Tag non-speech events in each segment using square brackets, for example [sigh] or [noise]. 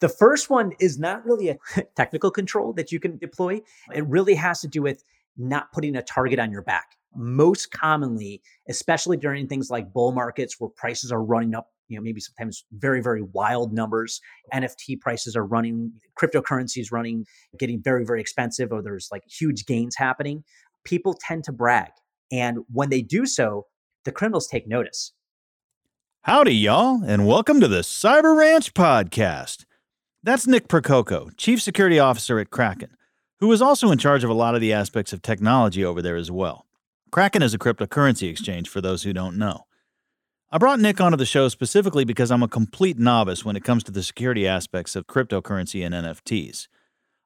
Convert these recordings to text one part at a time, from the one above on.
The first one is not really a [laughs] technical control that you can deploy. It really has to do with not putting a target on your back. Most commonly, especially during things like bull markets where prices are running up, you know, maybe sometimes very, very wild numbers. NFT prices are running, cryptocurrencies running, getting very, very expensive, or there's like huge gains happening. People tend to brag. And when they do so, the criminals take notice. Howdy, y'all, and welcome to the Cyber Ranch podcast. That's Nick Percoco, Chief Security Officer at Kraken, who is also in charge of a lot of the aspects of technology over there as well. Kraken is a cryptocurrency exchange for those who don't know. I brought Nick onto the show specifically because I'm a complete novice when it comes to the security aspects of cryptocurrency and NFTs.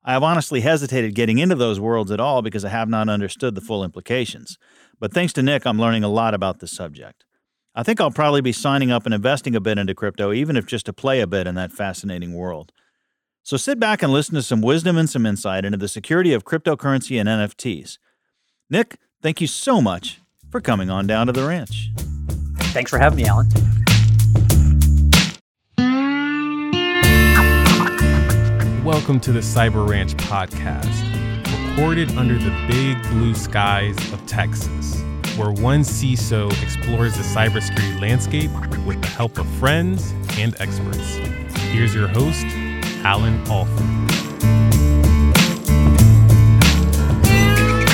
I have honestly hesitated getting into those worlds at all because I have not understood the full implications. But thanks to Nick, I'm learning a lot about the subject. I think I'll probably be signing up and investing a bit into crypto, even if just to play a bit in that fascinating world. So sit back and listen to some wisdom and some insight into the security of cryptocurrency and NFTs. Nick, thank you so much for coming on down to the ranch. Thanks for having me, Allan. Welcome to the Cyber Ranch podcast, recorded under the big blue skies of Texas where one CISO explores the cybersecurity landscape with the help of friends and experts. Here's your host, Allan Alford.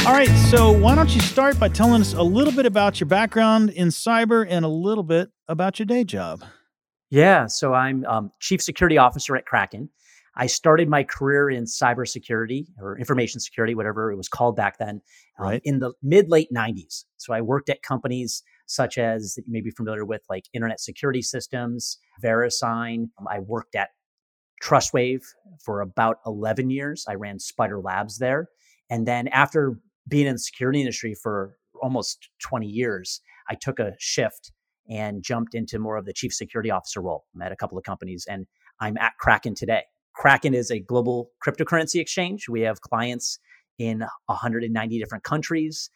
All right, so why don't you start by telling us a little bit about your background in cyber and a little bit about your day job? Yeah, so I'm um, Chief Security Officer at Kraken. I started my career in cybersecurity or information security, whatever it was called back then, um, right. in the mid late 90s. So I worked at companies such as that you may be familiar with, like Internet Security Systems, VeriSign. Um, I worked at Trustwave for about 11 years. I ran SpiderLabs there. And then after being in the security industry for almost 20 years, I took a shift and jumped into more of the chief security officer role. I'm at a couple of companies and I'm at Kraken today. Kraken is a global cryptocurrency exchange. We have clients in 190 different countries,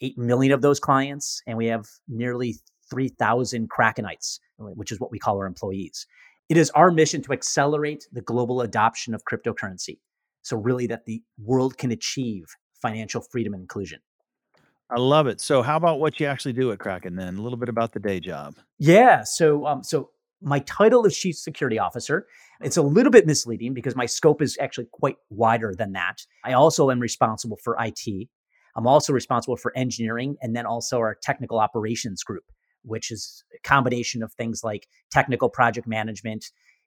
8 million of those clients, and we have nearly 3,000 Krakenites, which is what we call our employees. It is our mission to accelerate the global adoption of cryptocurrency. So, really, that the world can achieve financial freedom and inclusion. I love it. So, how about what you actually do at Kraken then? A little bit about the day job. Yeah. So, um, so my title is Chief Security Officer. It's a little bit misleading because my scope is actually quite wider than that. I also am responsible for IT. I'm also responsible for engineering and then also our technical operations group, which is a combination of things like technical project management,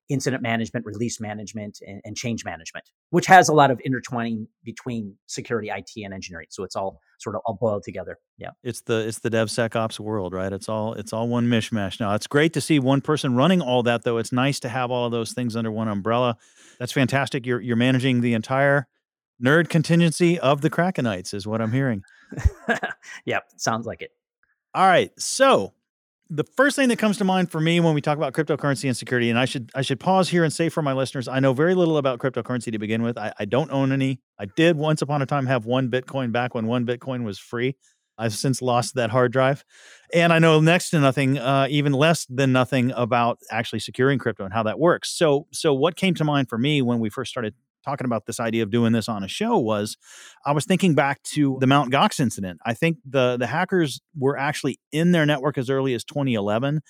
incident management, release management, and, and, change management, which has a lot of intertwining between security, IT, and engineering. So it's all sort of all boiled together. Yeah, it's the it's the DevSecOps world, right? It's all it's all one mishmash now. It's great to see one person running all that, though. It's nice to have all of those things under one umbrella. That's fantastic. You're you're managing the entire nerd contingency of the Krakenites, is what I'm hearing. [laughs] yep, sounds like it. All right, so the first thing that comes to mind for me when we talk about cryptocurrency and security, and I should I should pause here and say for my listeners, I know very little about cryptocurrency to begin with. I, I don't own any. I did once upon a time have one Bitcoin back when one Bitcoin was free. I've since lost that hard drive, and I know next to nothing, uh, even less than nothing about actually securing crypto and how that works. So, so what came to mind for me when we first started talking about this idea of doing this on a show was I was thinking back to the Mount Gox incident. I think the the hackers were actually in their network as early as 2011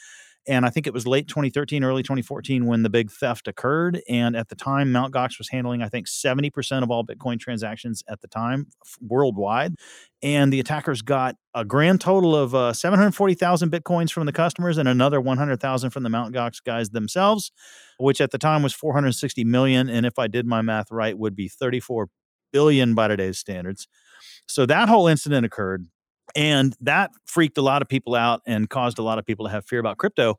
and I think it was late 2013, early 2014 when the big theft occurred. And at the time, Mt. Gox was handling, I think, 70% of all Bitcoin transactions at the time worldwide. And the attackers got a grand total of uh, 740,000 Bitcoins from the customers and another 100,000 from the Mt. Gox guys themselves, which at the time was 460 million. And if I did my math right, would be 34 billion by today's standards. So that whole incident occurred. And that freaked a lot of people out and caused a lot of people to have fear about crypto.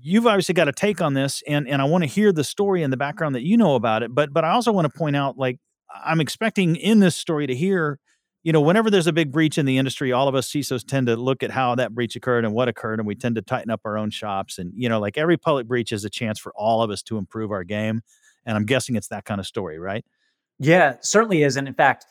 You've obviously got a take on this, and, and I want to hear the story and the background that you know about it. But but I also want to point out, like, I'm expecting in this story to hear, you know, whenever there's a big breach in the industry, all of us CISOs tend to look at how that breach occurred and what occurred, and we tend to tighten up our own shops. And, you know, like every public breach is a chance for all of us to improve our game. And I'm guessing it's that kind of story, right? Yeah, certainly is. And in fact,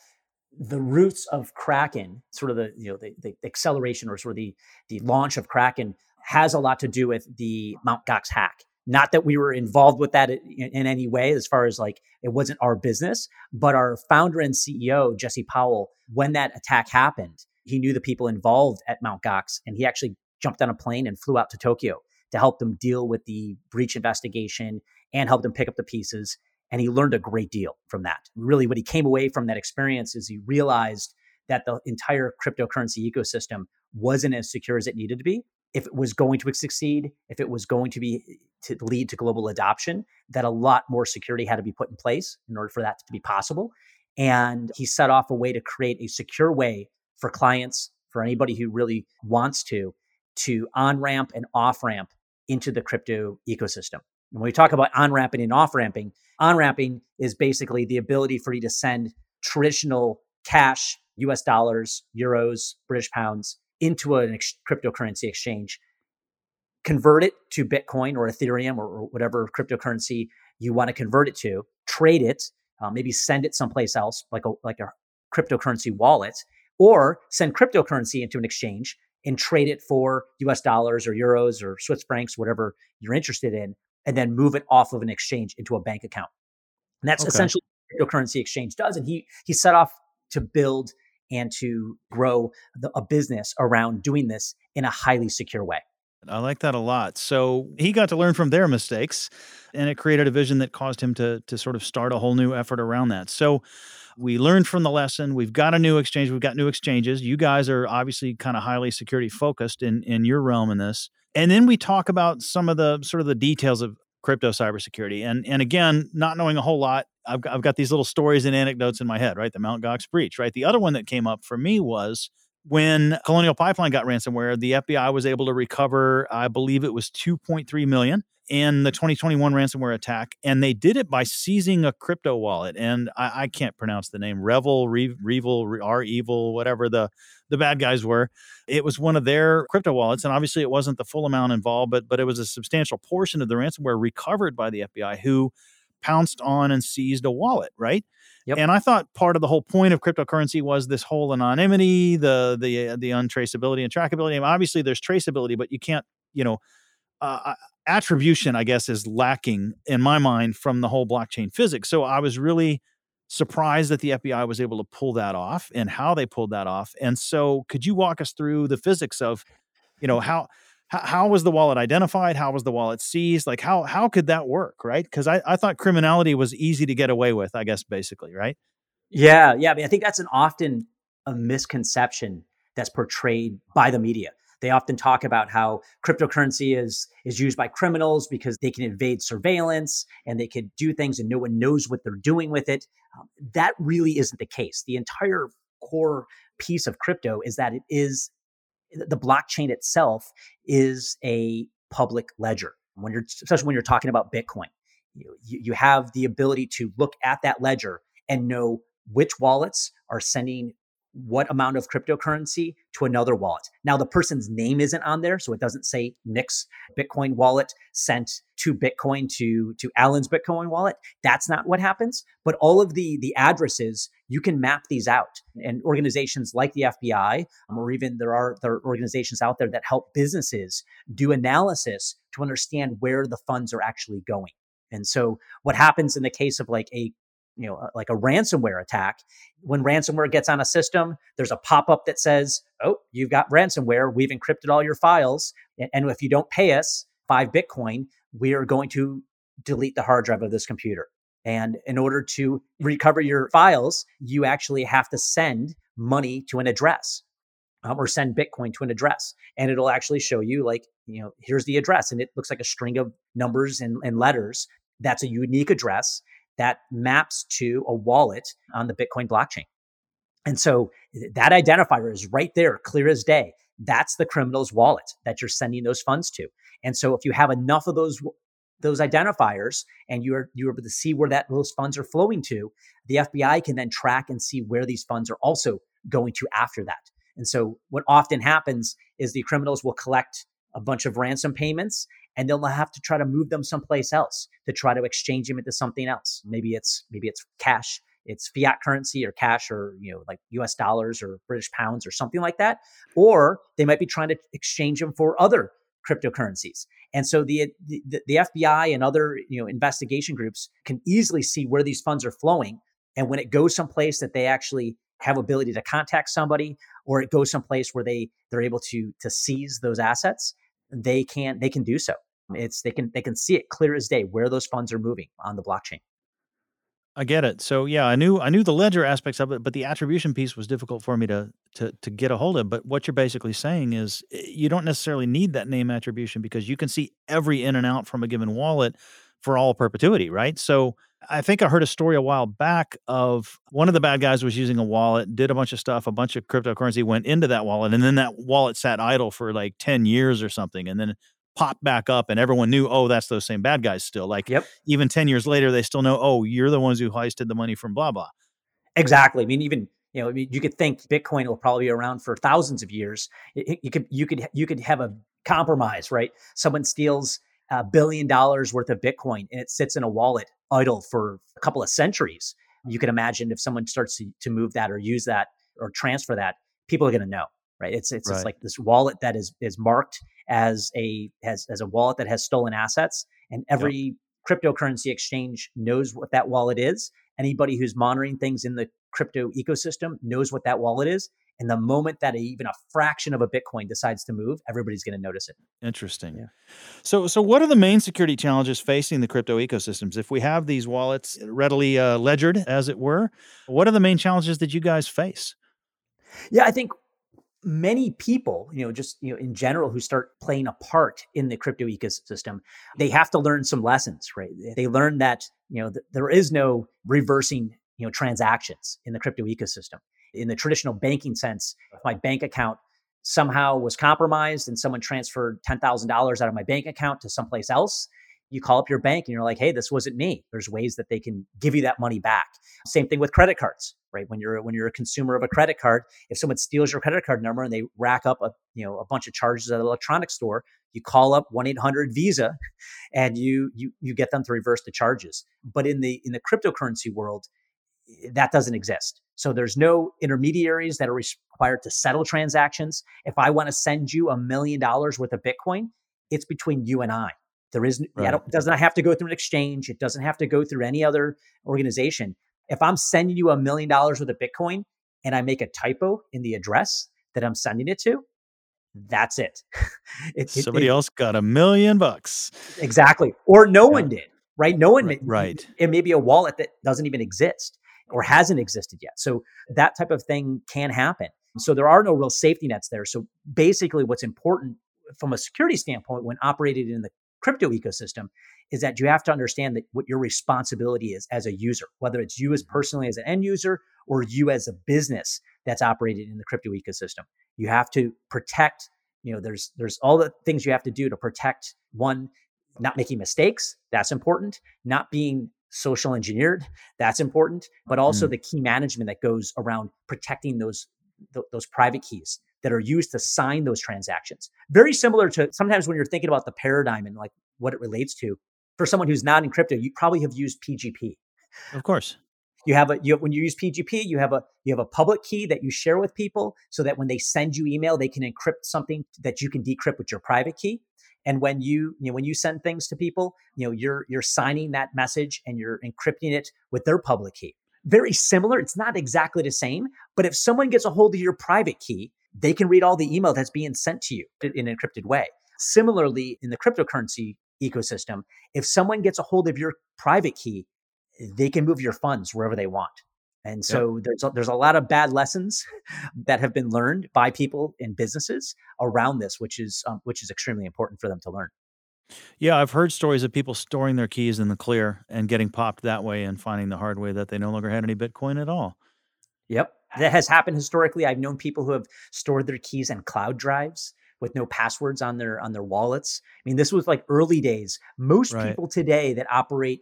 the roots of Kraken, sort of the you know the, the, acceleration or sort of the the launch of Kraken has a lot to do with the Mount Gox hack. Not that we were involved with that in, in, any way, as far as like it wasn't our business, but our founder and CEO, Jesse Powell, when that attack happened, he knew the people involved at Mount Gox and he actually jumped on a plane and flew out to Tokyo to help them deal with the breach investigation and help them pick up the pieces. And he learned a great deal from that. Really, what he came away from that experience is he realized that the entire cryptocurrency ecosystem wasn't as secure as it needed to be. If it was going to succeed, if it was going to be to lead to global adoption, that a lot more security had to be put in place in order for that to be possible. And he set off a way to create a secure way for clients, for anybody who really wants to, to on ramp and off ramp into the crypto ecosystem. And when we talk about on ramping and off ramping, on ramping is basically the ability for you to send traditional cash, US dollars, euros, British pounds into an ex- cryptocurrency exchange, convert it to Bitcoin or Ethereum or, or whatever cryptocurrency you want to convert it to, trade it, uh, maybe send it someplace else, like a, like a cryptocurrency wallet, or send cryptocurrency into an exchange and trade it for US dollars or euros or Swiss francs, whatever you're interested in, and then move it off of an exchange into a bank account. And that's okay. essentially what cryptocurrency exchange does. And he he set off to build and to grow the, a business around doing this in a highly secure way. I like that a lot. So he got to learn from their mistakes, and it created a vision that caused him to to sort of start a whole new effort around that. So we learned from the lesson. We've got a new exchange. We've got new exchanges. You guys are obviously kind of highly security focused in in your realm in this. And then we talk about some of the sort of the details of crypto cybersecurity. And and again, not knowing a whole lot, I've got, I've got these little stories and anecdotes in my head, right? The Mount Gox breach, right? The other one that came up for me was when Colonial Pipeline got ransomware, the FBI was able to recover, I believe it was 2.3 million in the 2021 ransomware attack, and they did it by seizing a crypto wallet. And I, I can't pronounce the name Revel, Re, Revil, R Evil, whatever the the bad guys were. It was one of their crypto wallets, and obviously it wasn't the full amount involved, but but it was a substantial portion of the ransomware recovered by the FBI, who pounced on and seized a wallet, right? Yep. And I thought part of the whole point of cryptocurrency was this whole anonymity, the the the untraceability and trackability. And obviously, there's traceability, but you can't, you know, uh, attribution, I guess, is lacking in my mind from the whole blockchain physics. So I was really surprised that the FBI was able to pull that off and how they pulled that off. And so, could you walk us through the physics of, you know, how how, how was the wallet identified? How was the wallet seized? Like how how could that work, right? Because I, I thought criminality was easy to get away with, I guess, basically, right? Yeah, yeah. I mean, I think that's an often a misconception that's portrayed by the media. They often talk about how cryptocurrency is is used by criminals because they can evade surveillance and they can do things and no one knows what they're doing with it. Um, that really isn't the case. The entire core piece of crypto is that it is the blockchain itself is a public ledger. When you're especially when you're talking about Bitcoin, you, you have the ability to look at that ledger and know which wallets are sending what amount of cryptocurrency to another wallet. Now, the person's name isn't on there, so it doesn't say Nick's Bitcoin wallet sent to Bitcoin to, to Allan's Bitcoin wallet. That's not what happens. But all of the, the addresses, you can map these out. And organizations like the FBI, um, or even there are, there are organizations out there that help businesses do analysis to understand where the funds are actually going. And so, what happens in the case of like a you know, like a ransomware attack. When ransomware gets on a system, there's a pop up that says, Oh, you've got ransomware. We've encrypted all your files. And if you don't pay us five Bitcoin, we are going to delete the hard drive of this computer. And in order to recover your files, you actually have to send money to an address um, or send Bitcoin to an address. And it'll actually show you, like, you know, here's the address. And it looks like a string of numbers and, and letters. That's a unique address that maps to a wallet on the Bitcoin blockchain. And so that identifier is right there, clear as day. That's the criminal's wallet that you're sending those funds to. And so if you have enough of those those identifiers and you're you're able to see where that those funds are flowing to, the FBI can then track and see where these funds are also going to after that. And so what often happens is the criminals will collect a bunch of ransom payments and they'll have to try to move them someplace else to try to exchange them into something else. Maybe it's maybe it's cash, it's fiat currency or cash or you know like US dollars or British pounds or something like that. Or they might be trying to exchange them for other cryptocurrencies. And so the, the, the FBI and other you know investigation groups can easily see where these funds are flowing. And when it goes someplace that they actually have ability to contact somebody, or it goes someplace where they they're able to to seize those assets, they can they can do so. It's they can they can see it clear as day where those funds are moving on the blockchain. I get it. So yeah, I knew I knew the ledger aspects of it, but the attribution piece was difficult for me to to to get a hold of. But what you're basically saying is eh, you don't necessarily need that name attribution because you can see every in and out from a given wallet for all perpetuity, right? So I think I heard a story a while back of one of the bad guys was using a wallet, did a bunch of stuff, a bunch of cryptocurrency went into that wallet, and then that wallet sat idle for like 10 years or something. And then popped back up and everyone knew, oh, that's those same bad guys still. Like yep. even 10 years later, they still know, oh, you're the ones who heisted the money from blah, blah. Exactly. I mean, even, you know, you could think Bitcoin will probably be around for thousands of years. You could, you could, you could have a compromise, right? Someone steals a billion dollars worth of Bitcoin and it sits in a wallet idle for a couple of centuries. You can imagine if someone starts to, to move that or use that or transfer that, people are going to know right? It's it's, right. it's like this wallet that is is marked as a as as a wallet that has stolen assets, and every yep. cryptocurrency exchange knows what that wallet is. Anybody who's monitoring things in the crypto ecosystem knows what that wallet is. And the moment that even a fraction of a Bitcoin decides to move, everybody's going to notice it. Interesting. Yeah. So, so what are the main security challenges facing the crypto ecosystems? If we have these wallets readily uh, ledgered, as it were, what are the main challenges that you guys face? Yeah, I think many people, you know, just you know, in general, who start playing a part in the crypto ecosystem, they have to learn some lessons, right? They learn that you know th- there is no reversing, you know, transactions in the crypto ecosystem. In the traditional banking sense, if my bank account somehow was compromised and someone transferred ten thousand dollars out of my bank account to someplace else, you call up your bank and you're like, hey, this wasn't me. There's ways that they can give you that money back. Same thing with credit cards, right? When you're when you're a consumer of a credit card, if someone steals your credit card number and they rack up a you know a bunch of charges at an electronics store, you call up 1-800 Visa and you you you get them to reverse the charges. But in the in the cryptocurrency world, eh, that doesn't exist. So there's no intermediaries that are required to settle transactions. If I want to send you a million dollars worth of Bitcoin, it's between you and I. There is right. it doesn't have to go through an exchange. It doesn't have to go through any other organization. If I'm sending you a million dollars worth of Bitcoin and I make a typo in the address that I'm sending it to, that's it. [laughs] it Somebody it, else got a million bucks. Exactly. Or no yeah. one did, right? No one, right. right. It may be a wallet that doesn't even exist or hasn't existed yet. So that type of thing can happen. So there are no real safety nets there. So basically, what's important from a security standpoint when operated in the crypto ecosystem is that you have to understand that what your responsibility is as a user, whether it's you as mm-hmm. personally as an end user or you as a business that's operated in the crypto ecosystem. You have to protect, you know, there's there's all the things you have to do to protect one, not making mistakes, that's important, not being social engineered, that's important, but also mm. the key management that goes around protecting those th- those private keys that are used to sign those transactions. Very similar to sometimes when you're thinking about the paradigm and like what it relates to. For someone who's not in crypto, you probably have used PGP. Of course. You have a you have, when you use PGP, you have a you have a public key that you share with people so that when they send you email, they can encrypt something that you can decrypt with your private key. And when you, you know, when you send things to people, you know, you're you're signing that message and you're encrypting it with their public key. Very similar. It's not exactly the same, but if someone gets a hold of your private key, they can read all the email that's being sent to you in an encrypted way. Similarly, in the cryptocurrency ecosystem, if someone gets a hold of your private key, they can move your funds wherever they want. And so yep. there's a, there's a lot of bad lessons [laughs] that have been learned by people in businesses around this, which is um, which is extremely important for them to learn. Yeah, I've heard stories of people storing their keys in the clear and getting popped that way and finding the hard way that they no longer had any Bitcoin at all. Yep that has happened historically. I've known people who have stored their keys in cloud drives with no passwords on their on their wallets. I mean, this was like early days. Most right. people today that operate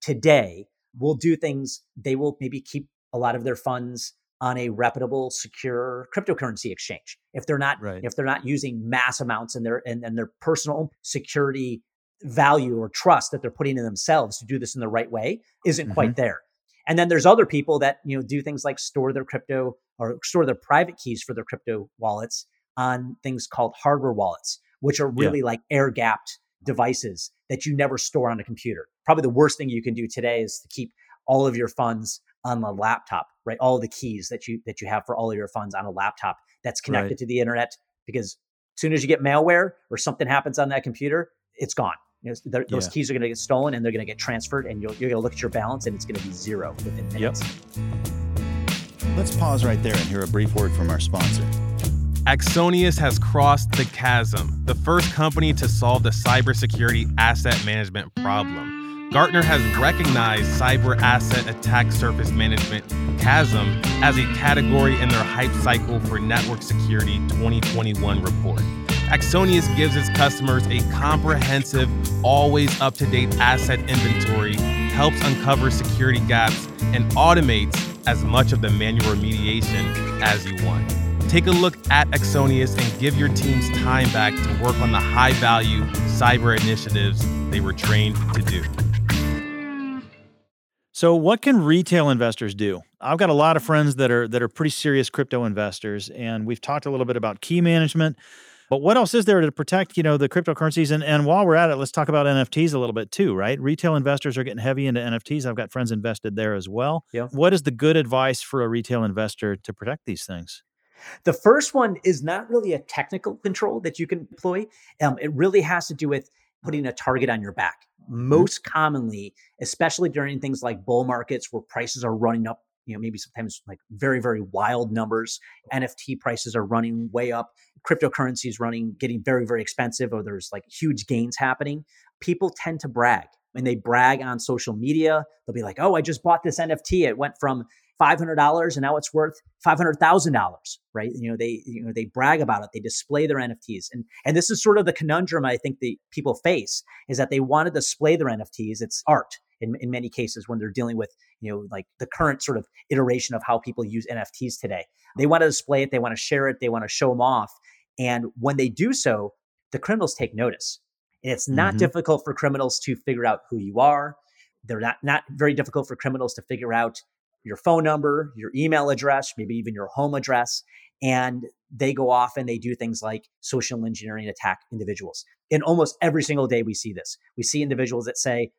today will do things. They will maybe keep a lot of their funds on a reputable, secure cryptocurrency exchange. If they're not right. if they're not using mass amounts in their and, and their personal security value or trust that they're putting in themselves to do this in the right way isn't mm-hmm. quite there. And then there's other people that, you know, do things like store their crypto or store their private keys for their crypto wallets on things called hardware wallets, which are really yeah. like air gapped devices that you never store on a computer. Probably the worst thing you can do today is to keep all of your funds on the laptop, right? All the keys that you that you have for all of your funds on a laptop that's connected right. to the internet because as soon as you get malware or something happens on that computer, it's gone. You know, those yeah. keys are going to get stolen and they're going to get transferred, and you're going to look at your balance and it's going to be zero within minutes. Yep. Let's pause right there and hear a brief word from our sponsor. Axonius has crossed the CAASM, the first company to solve the cybersecurity asset management problem. Gartner has recognized cyber asset attack surface management chasm as a category in their hype cycle for network security 2021 report. Axonius gives its customers a comprehensive, always up to date asset inventory, helps uncover security gaps, and automates as much of the manual remediation as you want. Take a look at Axonius and give your teams time back to work on the high value cyber initiatives they were trained to do. So, what can retail investors do? I've got a lot of friends that are that are pretty serious crypto investors, and we've talked a little bit about key management. But what else is there to protect, you know, the cryptocurrencies? And and while we're at it, let's talk about NFTs a little bit too, right? Retail investors are getting heavy into NFTs. I've got friends invested there as well. Yeah. What is the good advice for a retail investor to protect these things? The first one is not really a technical control that you can employ. Um, it really has to do with putting a target on your back. Mm-hmm. Most commonly, especially during things like bull markets where prices are running up you know maybe sometimes like very very wild numbers. Nft prices are running way up. Cryptocurrency is running getting very very expensive or there's like huge gains happening. People tend to brag and they brag on social media. They'll be like oh i just bought this nft it went from $500 and now it's worth $500,000, right? You know, they you know they brag about it, they display their NFTs. And and this is sort of the conundrum I think the people face is that they want to display their NFTs. It's art in, in many cases when they're dealing with you know like the current sort of iteration of how people use nfts today. They want to display it they want to share it they want to show them off and when they do so the criminals take notice. And it's not mm-hmm. difficult for criminals to figure out who you are. They're not not very difficult for criminals to figure out your phone number your email address maybe even your home address and they go off and they do things like social engineering attack individuals. And almost every single day we see this. We see individuals that say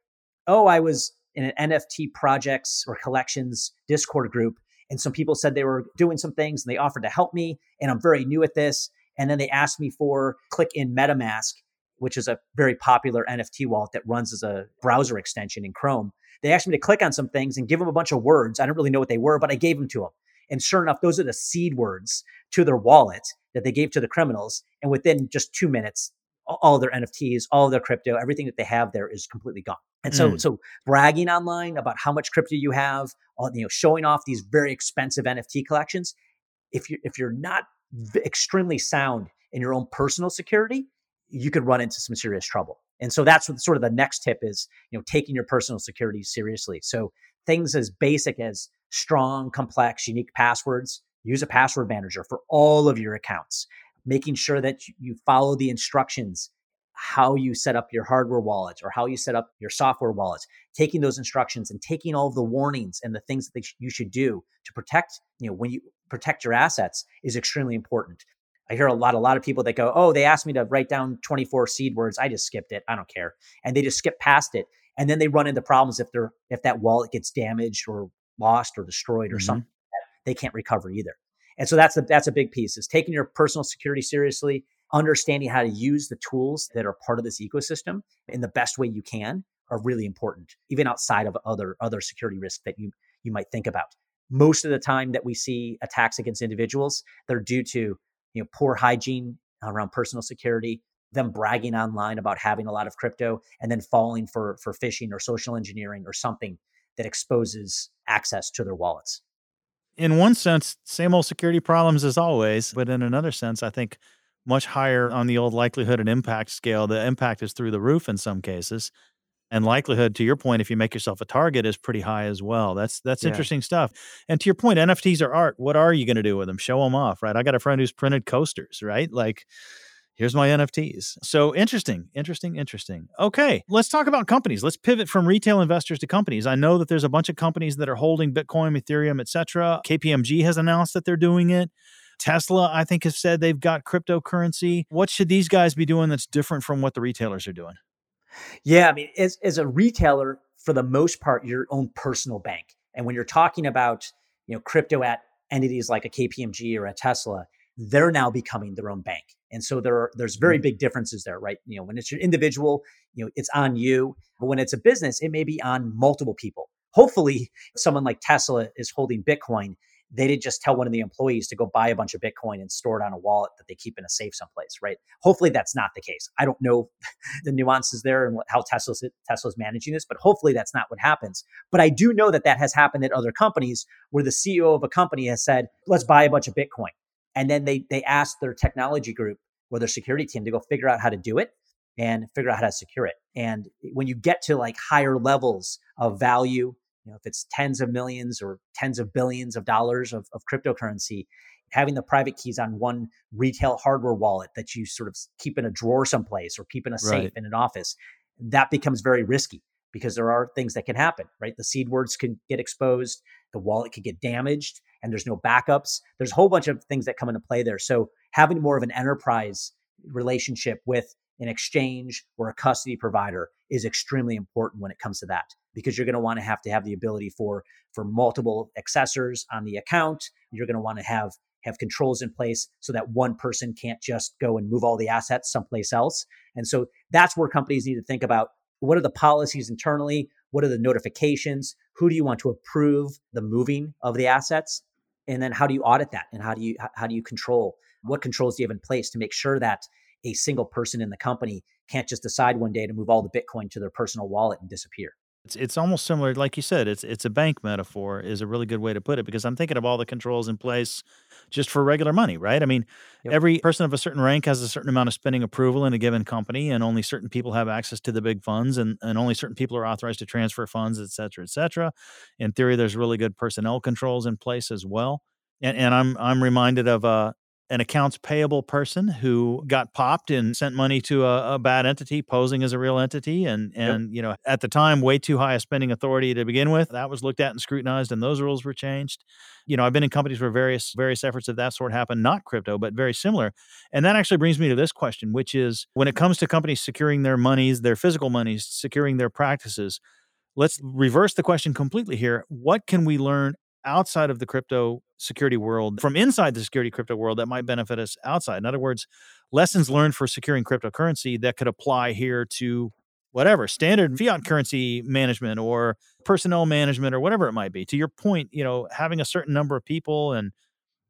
oh, I was in an NFT projects or collections Discord group, and some people said they were doing some things and they offered to help me, and I'm very new at this. And then they asked me for click in MetaMask, which is a very popular NFT wallet that runs as a browser extension in Chrome. They asked me to click on some things and give them a bunch of words. I didn't really know what they were, but I gave them to them. And sure enough, those are the seed words to their wallet that they gave to the criminals. And within just two minutes, all their NFTs, all their crypto, everything that they have there is completely gone. And so, mm. so bragging online about how much crypto you have, you know, showing off these very expensive NFT collections. If you if you're not extremely sound in your own personal security, you could run into some serious trouble. And so that's what sort of the next tip is, you know, taking your personal security seriously. So things as basic as strong, complex, unique passwords. Use a password manager for all of your accounts making sure that you follow the instructions how you set up your hardware wallets or how you set up your software wallets taking those instructions and taking all of the warnings and the things that you should do to protect you know when you protect your assets is extremely important. I hear a lot a lot of people that go oh they asked me to write down 24 seed words. I just skipped it. I don't care. And they just skip past it and then they run into problems if they're if that wallet gets damaged or lost or destroyed or mm-hmm. something they can't recover either. And so that's a, that's a big piece is taking your personal security seriously, understanding how to use the tools that are part of this ecosystem in the best way you can are really important, even outside of other other security risks that you you might think about. Most of the time that we see attacks against individuals, they're due to you know poor hygiene around personal security, them bragging online about having a lot of crypto, and then falling for for phishing or social engineering or something that exposes access to their wallets in one sense, same old security problems as always. But in another sense, I think much higher on the old likelihood and impact scale. The impact is through the roof in some cases. And likelihood, to your point, if you make yourself a target, is pretty high as well. That's that's yeah. interesting stuff. And to your point, NFTs are art. What are you going to do with them? Show them off, right? I got a friend who's printed coasters, right? Like here's my NFTs. So interesting, interesting, interesting. Okay, let's talk about companies. Let's pivot from retail investors to companies. I know that there's a bunch of companies that are holding Bitcoin, Ethereum, etc. KPMG has announced that they're doing it. Tesla, I think, has said they've got cryptocurrency. What should these guys be doing that's different from what the retailers are doing? Yeah, I mean, as, as a retailer, for the most part, your own personal bank. And when you're talking about, you know, crypto at entities like a KPMG or a Tesla, they're now becoming their own bank. And so there are, there's very mm-hmm. big differences there, right? You know, when it's your individual, you know, it's on you. But when it's a business, it may be on multiple people. Hopefully, someone like Tesla is holding Bitcoin. They didn't just tell one of the employees to go buy a bunch of Bitcoin and store it on a wallet that they keep in a safe someplace, right? Hopefully, that's not the case. I don't know [laughs] the nuances there and what, how Tesla's Tesla's managing this, but hopefully, that's not what happens. But I do know that that has happened at other companies where the CEO of a company has said, "Let's buy a bunch of Bitcoin." and then they they ask their technology group or their security team to go figure out how to do it and figure out how to secure it. And when you get to like higher levels of value, you know, if it's tens of millions or tens of billions of dollars of, of cryptocurrency, having the private keys on one retail hardware wallet that you sort of keep in a drawer someplace or keep in a safe right. in an office, that becomes very risky because there are things that can happen, right? The seed words can get exposed, the wallet could get damaged, and there's no backups. There's a whole bunch of things that come into play there. So having more of an enterprise relationship with an exchange or a custody provider is extremely important when it comes to that because you're going to want to have to have the ability for for multiple accessors on the account. You're going to want to have have controls in place so that one person can't just go and move all the assets someplace else. And so that's where companies need to think about what are the policies internally? What are the notifications? Who do you want to approve the moving of the assets? And then how do you audit that? And how do you how do you control? What controls do you have in place to make sure that a single person in the company can't just decide one day to move all the bitcoin to their personal wallet and disappear it's it's almost similar, like you said. It's it's a bank metaphor is a really good way to put it because I'm thinking of all the controls in place just for regular money, right? I mean, yep. every person of a certain rank has a certain amount of spending approval in a given company, and only certain people have access to the big funds, and and only certain people are authorized to transfer funds, et cetera, et cetera. In theory, there's really good personnel controls in place as well. And and I'm I'm reminded of uh an accounts payable person who got popped and sent money to a, a bad entity posing as a real entity and and yep. you know at the time way too high a spending authority to begin with. That was looked at and scrutinized and those rules were changed. You know i've been in companies where various various efforts of that sort happen not crypto but very similar. And that actually brings me to this question which is when it comes to companies securing their monies their physical monies securing their practices let's reverse the question completely here. What can we learn outside of the crypto security world from inside the security crypto world that might benefit us outside. In other words, lessons learned for securing cryptocurrency that could apply here to whatever standard fiat currency management or personnel management or whatever it might be. To your point, you know, having a certain number of people and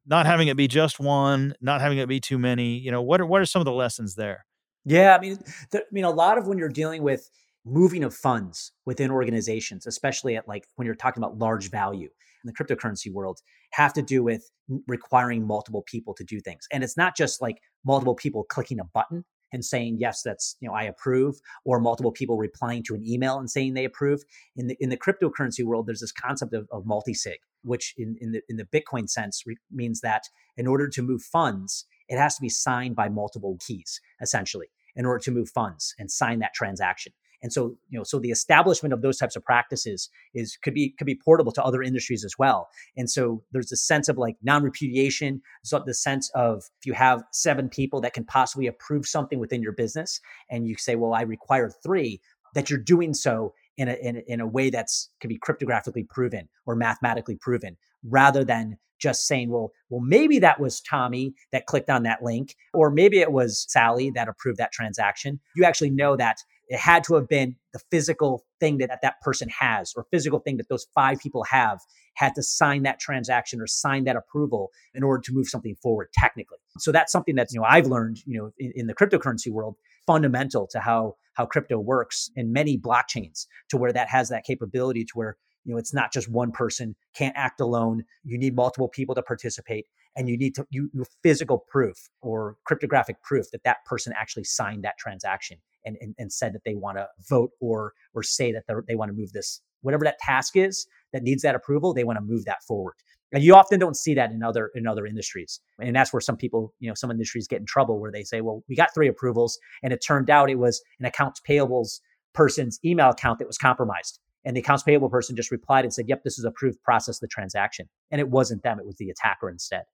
not having it be just one, not having it be too many, you know, what are what are some of the lessons there? Yeah, I mean, I mean, a lot of when you're dealing with moving of funds within organizations, especially at like when you're talking about large value, in the cryptocurrency world have to do with requiring multiple people to do things. And it's not just like multiple people clicking a button and saying yes that's you know i approve or multiple people replying to an email and saying they approve in the in the cryptocurrency world there's this concept of, of multi-sig which in, in the in the bitcoin sense re- means that in order to move funds it has to be signed by multiple keys essentially in order to move funds and sign that transaction and so, you know, so the establishment of those types of practices is could be could be portable to other industries as well. And so there's a sense of like non-repudiation, so the sense of if you have seven people that can possibly approve something within your business, and you say, well, I require three, that you're doing so in a, in a, in a way that's can be cryptographically proven or mathematically proven rather than just saying well well maybe that was tommy that clicked on that link or maybe it was sally that approved that transaction you actually know that it had to have been the physical thing that that person has or physical thing that those five people have had to sign that transaction or sign that approval in order to move something forward technically. So that's something that's you know i've learned you know in, in the cryptocurrency world fundamental to how how crypto works in many blockchains to where that has that capability to where you know it's not just one person can't act alone you need multiple people to participate and you need to you, you physical proof or cryptographic proof that that person actually signed that transaction and, and, and said that they want to vote or or say that they want to move this whatever that task is that needs that approval they want to move that forward. And you often don't see that in other in other industries. And that's where some people you know some industries get in trouble where they say well we got three approvals and it turned out it was an accounts payables person's email account that was compromised. And the accounts payable person just replied and said yep this is approved process the transaction. And it wasn't them it was the attacker instead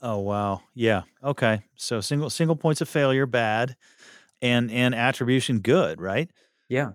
Oh wow. Yeah. Okay. So single single points of failure bad and and attribution good, right? Yeah.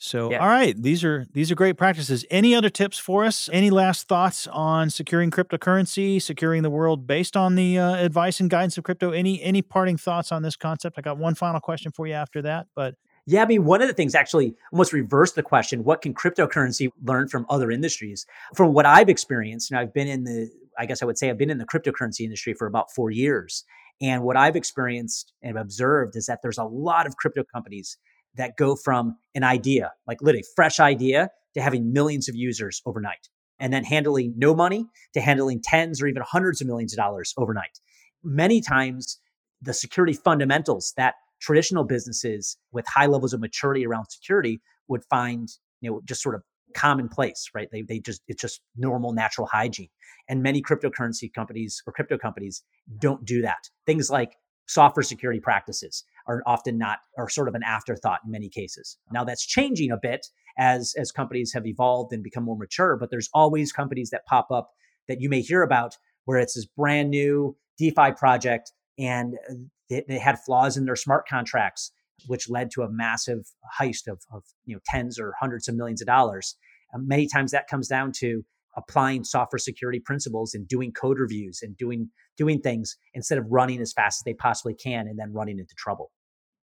So yeah. all right, these are these are great practices. Any other tips for us? Any last thoughts on securing cryptocurrency, securing the world based on the uh, advice and guidance of crypto? Any any parting thoughts on this concept? I got one final question for you after that, but yeah, I mean, one of the things actually almost reverse the question what can cryptocurrency learn from other industries? From what I've experienced, and I've been in the, I guess I would say I've been in the cryptocurrency industry for about four years. And what I've experienced and observed is that there's a lot of crypto companies that go from an idea, like literally fresh idea, to having millions of users overnight, and then handling no money to handling tens or even hundreds of millions of dollars overnight. Many times, the security fundamentals that traditional businesses with high levels of maturity around security would find, you know, just sort of commonplace, right? They, they just, it's just normal natural hygiene. And many cryptocurrency companies or crypto companies don't do that. Things like software security practices are often not, are sort of an afterthought in many cases. Now that's changing a bit as, as companies have evolved and become more mature, but there's always companies that pop up that you may hear about where it's this brand new DeFi project and uh, they, they had flaws in their smart contracts, which led to a massive heist of, of you know tens or hundreds of millions of dollars. Um, many times that comes down to applying software security principles and doing code reviews and doing doing things instead of running as fast as they possibly can and then running into trouble.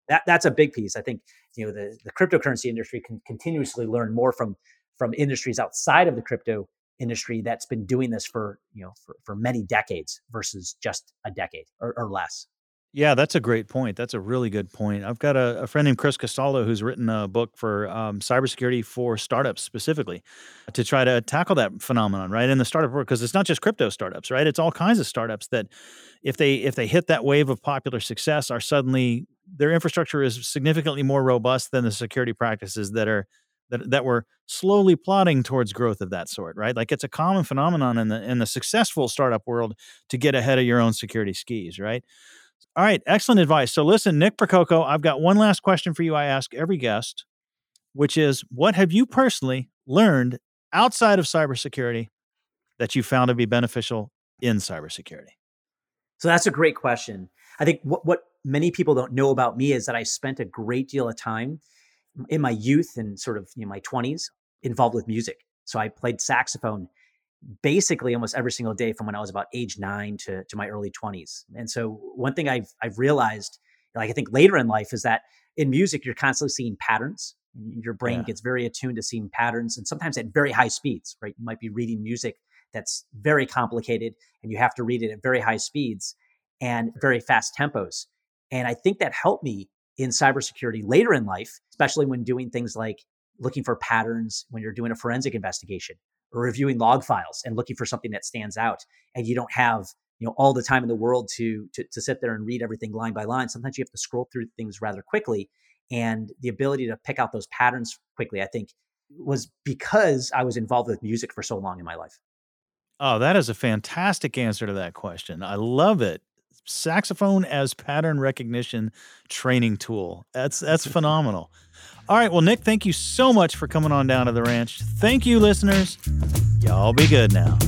That that's a big piece. I think you know the, the cryptocurrency industry can continuously learn more from from industries outside of the crypto industry that's been doing this for you know for, for many decades versus just a decade or, or less. Yeah, that's a great point. That's a really good point. I've got a, a friend named Chris Castaldo who's written a book for um, cybersecurity for startups specifically to try to tackle that phenomenon, right? In the startup world, because it's not just crypto startups, right? It's all kinds of startups that, if they if they hit that wave of popular success, are suddenly their infrastructure is significantly more robust than the security practices that are that that were slowly plodding towards growth of that sort, right? Like it's a common phenomenon in the in the successful startup world to get ahead of your own security skis, right? All right, excellent advice. So listen, Nick Percoco, I've got one last question for you I ask every guest, which is what have you personally learned outside of cybersecurity that you found to be beneficial in cybersecurity? So that's a great question. I think what, what many people don't know about me is that I spent a great deal of time in my youth and sort of you know, my 20s involved with music. So I played saxophone basically almost every single day from when I was about age nine to, to my early 20s. And so one thing I've I've realized, like I think later in life, is that in music you're constantly seeing patterns. Your brain yeah. gets very attuned to seeing patterns, and sometimes at very high speeds. Right, you might be reading music that's very complicated, and you have to read it at very high speeds and very fast tempos. And I think that helped me in cybersecurity later in life, especially when doing things like looking for patterns when you're doing a forensic investigation or reviewing log files and looking for something that stands out and you don't have you know all the time in the world to, to to sit there and read everything line by line sometimes you have to scroll through things rather quickly and the ability to pick out those patterns quickly i think was because i was involved with music for so long in my life. Oh that is a fantastic answer to that question. I love it saxophone as pattern recognition training tool that's that's phenomenal all right. Well, Nick, thank you so much for coming on down to the ranch. Thank you, listeners. Y'all be good now.